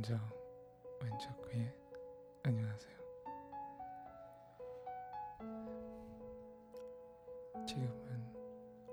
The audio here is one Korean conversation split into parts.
먼저 왼쪽 귀에 안녕하세요. 지금은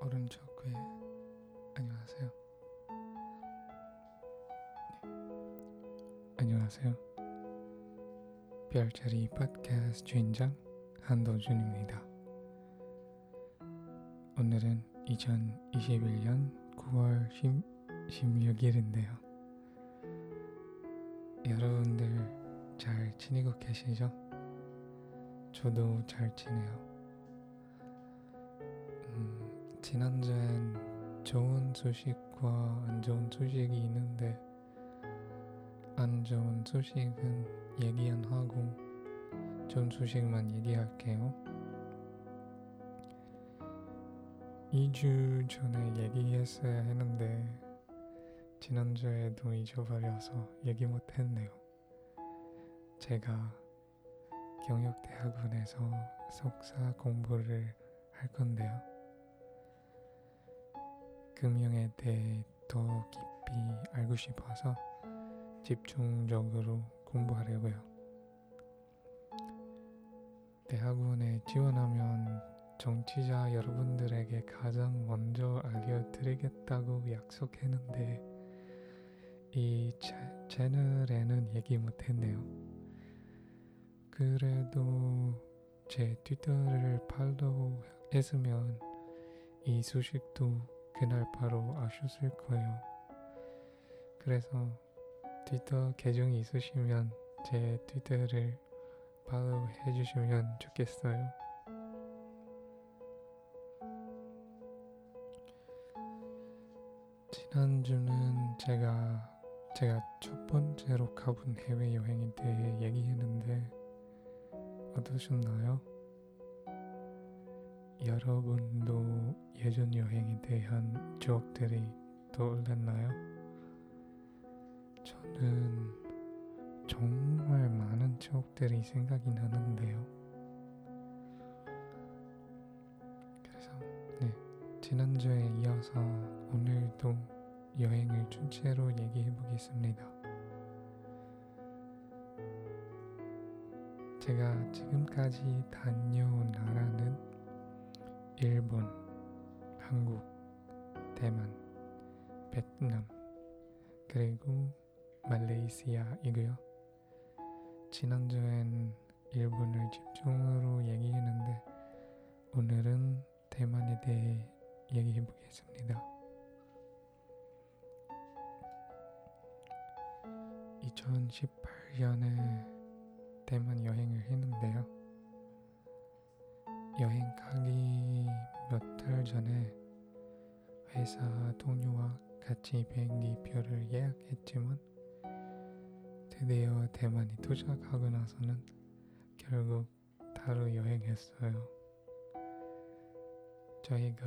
오른쪽 귀에 안녕하세요. 네. 안녕하세요. 별자리 팟캐스트 주인장 한도준입니다. 오늘은 2021년 9월 10, 16일인데요. 여러분들 잘 지내고 계시죠? 저도 잘 지내요. 음, 지난주엔 좋은 소식과 안 좋은 소식이 있는데 안 좋은 소식은 얘기 안 하고 좋은 소식만 얘기할게요. 2주 전에 얘기했어야 했는데 지난주에도 잊어버려서 얘기 못했네요. 제가 경력대학원에서 석사 공부를 할 건데요. 금융에 대해 더 깊이 알고 싶어서 집중적으로 공부하려고요. 대학원에 지원하면 정치자 여러분들에게 가장 먼저 알려드리겠다고 약속했는데 이 채, 채널에는 얘기 못했네요. 그래도 제 트위터를 팔로우 했으면 이 소식도 그날 바로 아셨을 거예요. 그래서 트위터 계정이 있으시면 제 트위터를 팔로우 해주시면 좋겠어요. 지난주는 제가 제가 첫 번째로 가본 해외 여행에 대해 얘기했는데 어떠셨나요? 여러분도 예전 여행에 대한 추억들이 떠올랐나요? 저는 정말 많은 추억들이 생각이 나는데요. 그래서 네 지난주에 이어서 오늘도 여행을 주제로 얘기해 보겠습니다. 제가 지금까지 다녀온 나라는 일본, 한국, 대만, 베트남, 그리고 말레이시아이고요. 지난주엔 일본을 집중으로 얘기했는데 오늘은 대만에 대해 얘기해 보겠습니다. 2018년에 대만 여행을 했는데요. 여행 가기 몇 달 전에 회사 동료와 같이 비행기 표를 예약했지만 드디어 대만이 도착하고 나서는 결국 따로 여행했어요. 저희가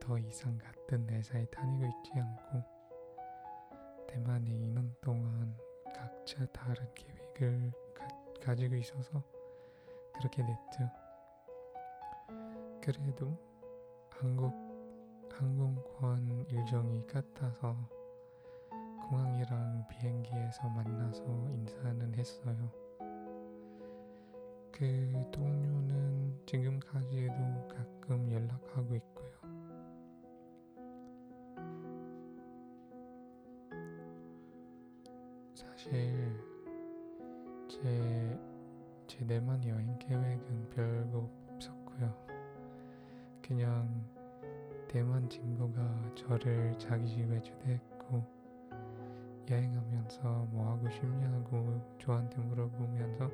더 이상 같은 회사에 다니고 있지 않고 대만에 있는 동안 각자 다른 계획을 가, 지고 있어서 그렇게 됐죠. 그래도 한국 항공권 일정이 같아서 공항이랑 비행기에서 만나서 인사는 했어요. 그 동료는 지금까지도 가끔 연락하고 있고 사실 제, 제 대만 여행 계획은 별거 없었고요. 그냥 대만 친구가 저를 자기 집에 초대했고 여행하면서 뭐 하고 싶냐고 저한테 물어보면서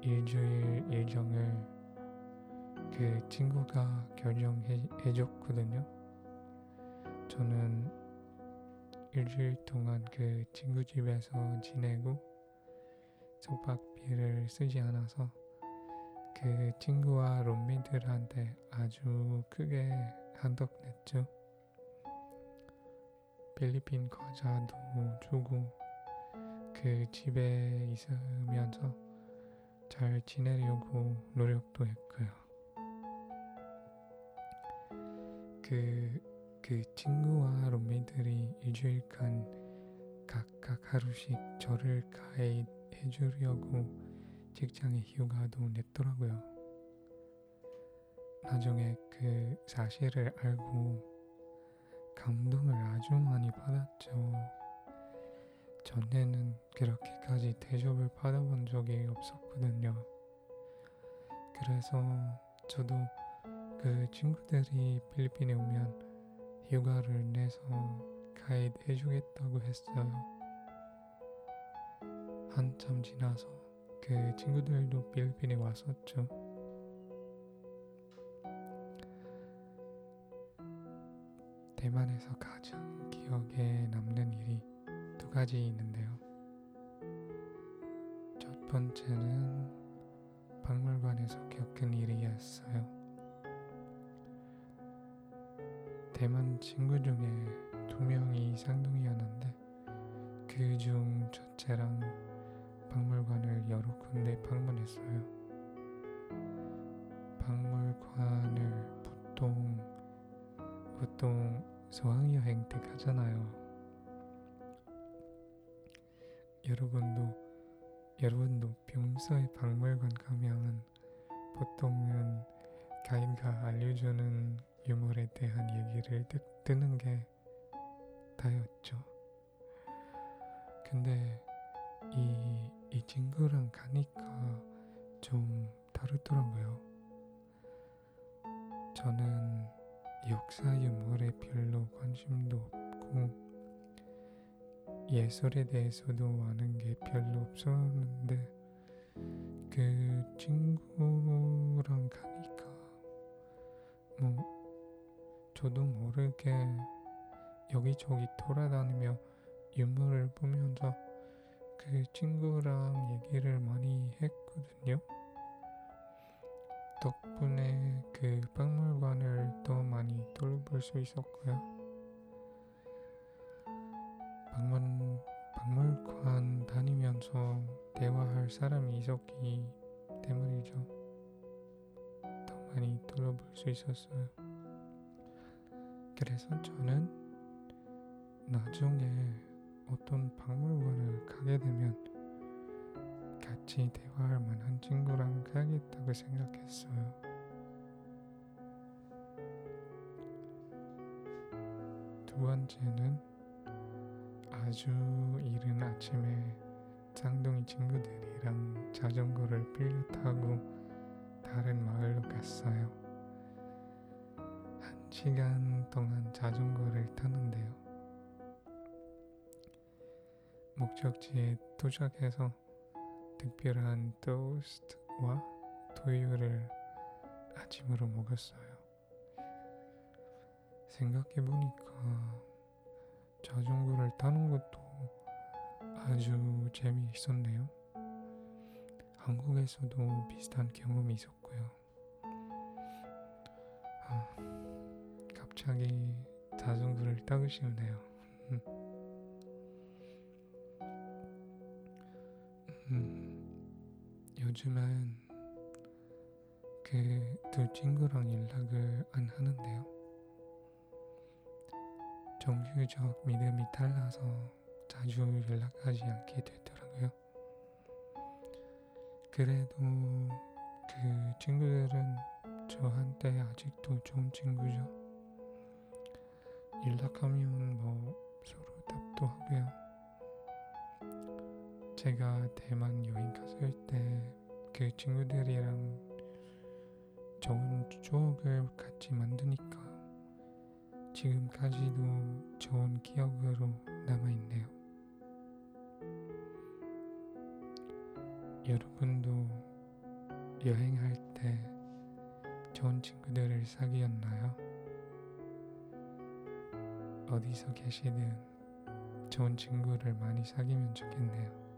일주일 일정을 그 친구가 결정해 줬거든요. 저는 일주일 동안 그 친구 집에서 지내고 숙박비를 쓰지 않아서 그 친구와 룸메들한테 아주 크게 한턱 냈죠. 필리핀 과자도 주고 그 집에 있으면서 잘 지내려고 노력도 했고요. 그, 그 친구와 룸메들이 일주일간 각각 하루씩 저를 가이드해 주려고 직장에 휴가도 냈더라고요. 나중에 그 사실을 알고 감동을 아주 많이 받았죠. 전에는 그렇게까지 대접을 받아본 적이 없었거든요. 그래서 저도 그 친구들이 필리핀에 오면 휴가를 내서 가이드 해주겠다고 했어요. 한참 지나서 그 친구들도 필리핀에 왔었죠. 대만에서 가장 기억에 남는 일이 두 가지 있는데요. 첫 번째는 박물관에서 겪은 일이었어요. 대만 친구 중에 두 명이 쌍둥이였는데 그 중 첫째랑 박물관을 여러 군데 방문했어요. 박물관을 보통 보통 소학여행 때 가잖아요. 여러분도 여러분도 평소에 박물관 가면 보통은 가이드가 알려주는 유물에 대한 얘기를 듣, 듣는 게 다였죠. 근데 이, 이 친구랑 가니까 좀 다르더라고요. 저는 역사 유물에 별로 관심도 없고 예술에 대해서도 아는 게 별로 없었는데 그 친구랑 가니까 뭐 저도 모르게 여기저기 돌아다니며 유물을 보면서 그 친구랑 얘기를 많이 했거든요. 덕분에 그 박물관을 더 많이 돌볼 수 있었고요. 박물, 박물관 다니면서 대화할 사람이 있었기 때문이죠. 더 많이 둘러볼 수 있었어요. 그래서 저는 나중에 어떤 박물관을 가게 되면 같이 대화할 만한 친구랑 가야겠다고 생각했어요. 두 번째는 아주 이른 아침에 쌍둥이 친구들이랑 자전거를 빌려 타고 다른 마을로 갔어요. 한 시간 동안 자전거를 타는데요. 목적지에 도착해서 특별한 토스트와 두유를 아침으로 먹었어요. 생각해보니까 자전거를 타는 것도 아주 재미있었네요. 한국에서도 비슷한 경험이 있었고요. 아, 갑자기 자전거를 타고 싶네요. 음, 요즘은 그 두 친구랑 연락을 안 하는데요. 종교적 믿음이 달라서 자주 연락하지 않게 되더라고요. 그래도 그 친구들은 저한테 아직도 좋은 친구죠. 연락하면 뭐 서로 답도 하고요. 제가 대만 여행 갔을 때 그 친구들이랑 좋은 추억을 같이 만드니까 지금까지도 좋은 기억으로 남아있네요. 여러분도 여행할 때 좋은 친구들을 사귀었나요? 어디서 계시든 좋은 친구를 많이 사귀면 좋겠네요.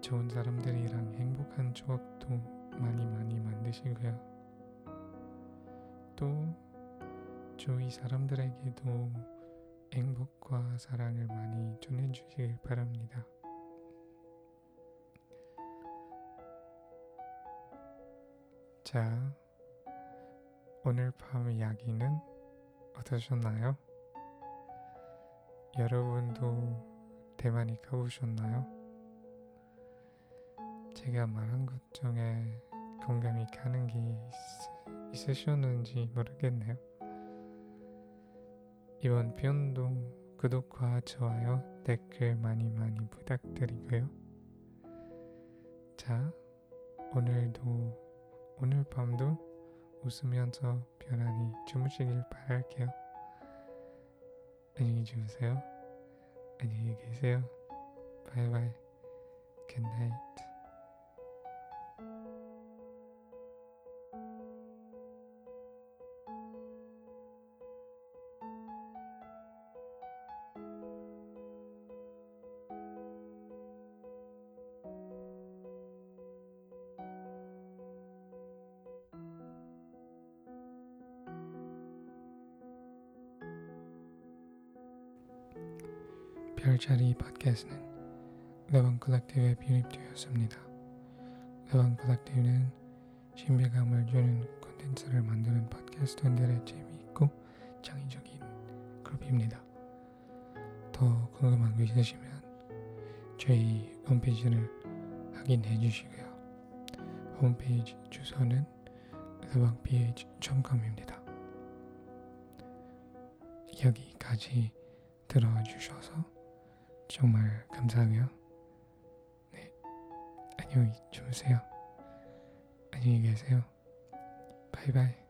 좋은 사람들이랑 행복한 추억도 많이 많이 만드시고요. 또 주위 사람들에게도 행복과 사랑을 많이 전해주시길 바랍니다. 자, 오늘 밤 이야기는 어떠셨나요? 여러분도 대만이 가보셨나요? 제가 말한 것 중에 공감이 가는 게 있, 있으셨는지 모르겠네요. 이번 편도 구독과 좋아요, 댓글 많이 많이 부탁드리고요. 자, 오늘도 오늘 밤도 웃으면서 편안히 주무시길 바랄게요. 안녕히 주무세요. 안녕히 계세요. 바이바이. Good night. 별자리 팟캐스트는 레방 컬렉티브에 편입되었습니다. 레방 컬렉티브는 신비감을 주는 콘텐츠를 만드는 팟캐스트들의 재미있고 창의적인 그룹입니다. 더 궁금한 거 있으시면 저희 홈페이지를 확인해 주시고요. 홈페이지 주소는 레방ph.com입니다. 여기까지 들어주셔서 정말 감사하고요. 네, 안녕히 주무세요. 안녕히 계세요. 바이바이.